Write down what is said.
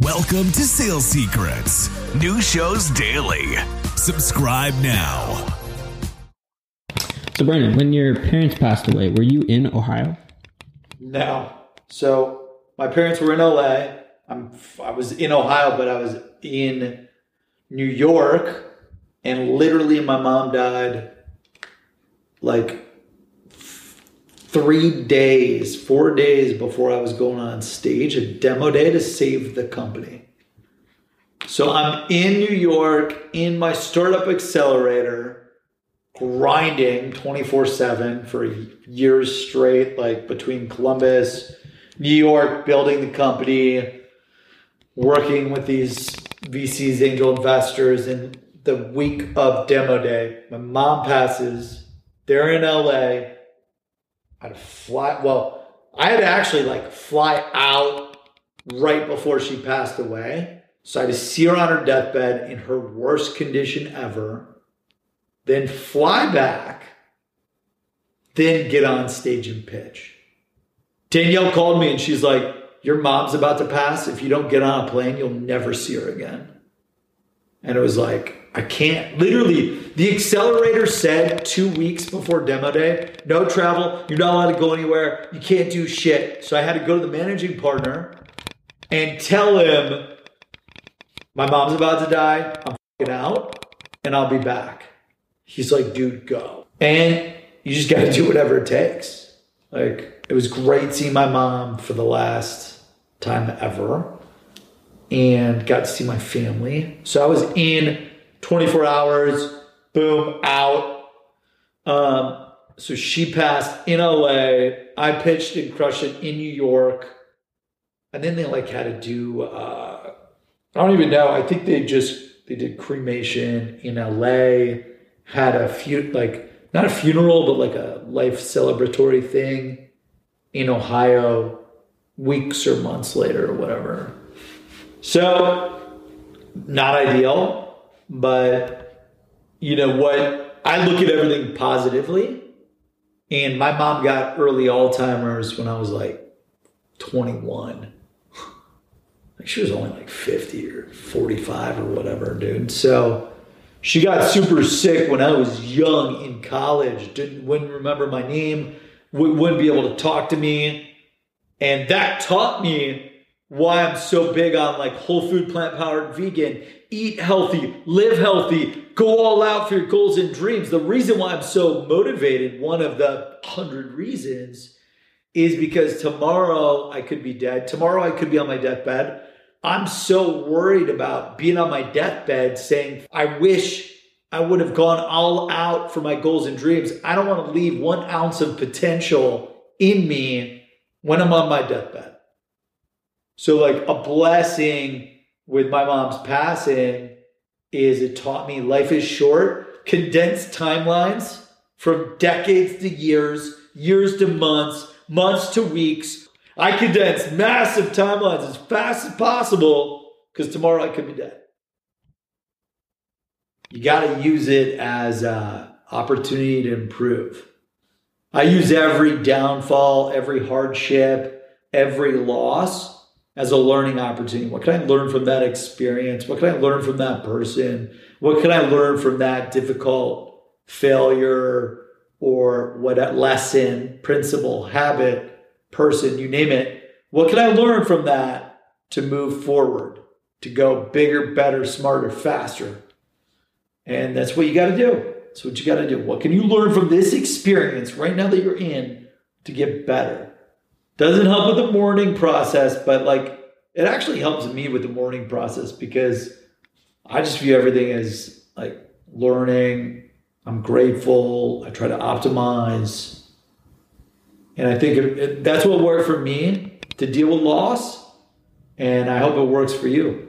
Welcome to Sales Secrets. New shows daily. Subscribe now. So, Brandon, when your parents passed away, were you in Ohio? No. So my parents were in LA. I'm I was in Ohio, but I was in New York, and literally my mom died like three days, four days before I was going on stage, a demo day to save the company. So I'm in New York in my startup accelerator, grinding 24 7 for years straight, like between Columbus, New York, building the company, working with these VCs, angel investors. And the week of demo day, my mom passes. They're in LA. I had to fly. Well, I had to actually like fly out right before she passed away. So I had to see her on her deathbed in her worst condition ever, then fly back, then get on stage and pitch. Danielle called me and she's like, Your mom's about to pass. If you don't get on a plane, you'll never see her again. And it was like, I can't. Literally, the accelerator said two weeks before demo day, no travel, you're not allowed to go anywhere, you can't do shit. So I had to go to the managing partner and tell him, my mom's about to die, I'm fucking out, and I'll be back. He's like, dude, go. And you just got to do whatever it takes. Like, it was great seeing my mom for the last time ever and got to see my family. So I was in 24 hours, boom, out. Um, so she passed in LA. I pitched and crushed it in New York. And then they like had to do uh, I don't even know. I think they just they did cremation in LA, had a few like not a funeral, but like a life celebratory thing in Ohio weeks or months later or whatever. So, not ideal, but you know what? I look at everything positively. And my mom got early Alzheimer's when I was like 21. Like she was only like 50 or 45 or whatever, dude. So she got super sick when I was young in college. Didn't wouldn't remember my name, wouldn't be able to talk to me. And that taught me why I'm so big on like whole food, plant powered, vegan, eat healthy, live healthy, go all out for your goals and dreams. The reason why I'm so motivated, one of the hundred reasons, is because tomorrow I could be dead. Tomorrow I could be on my deathbed. I'm so worried about being on my deathbed saying, I wish I would have gone all out for my goals and dreams. I don't want to leave one ounce of potential in me when I'm on my deathbed. So, like a blessing with my mom's passing is it taught me life is short, condensed timelines from decades to years, years to months, months to weeks. I condense massive timelines as fast as possible because tomorrow I could be dead. You got to use it as an opportunity to improve. I use every downfall, every hardship, every loss as a learning opportunity. What can I learn from that experience? What can I learn from that person? What can I learn from that difficult failure or what lesson, principle, habit, person, you name it? What can I learn from that to move forward, to go bigger, better, smarter, faster? And that's what you got to do. That's what you got to do. What can you learn from this experience right now that you're in to get better? Doesn't help with the mourning process, but like it actually helps me with the mourning process because I just view everything as like learning. I'm grateful. I try to optimize. And I think it, it, that's what worked for me to deal with loss. And I hope it works for you.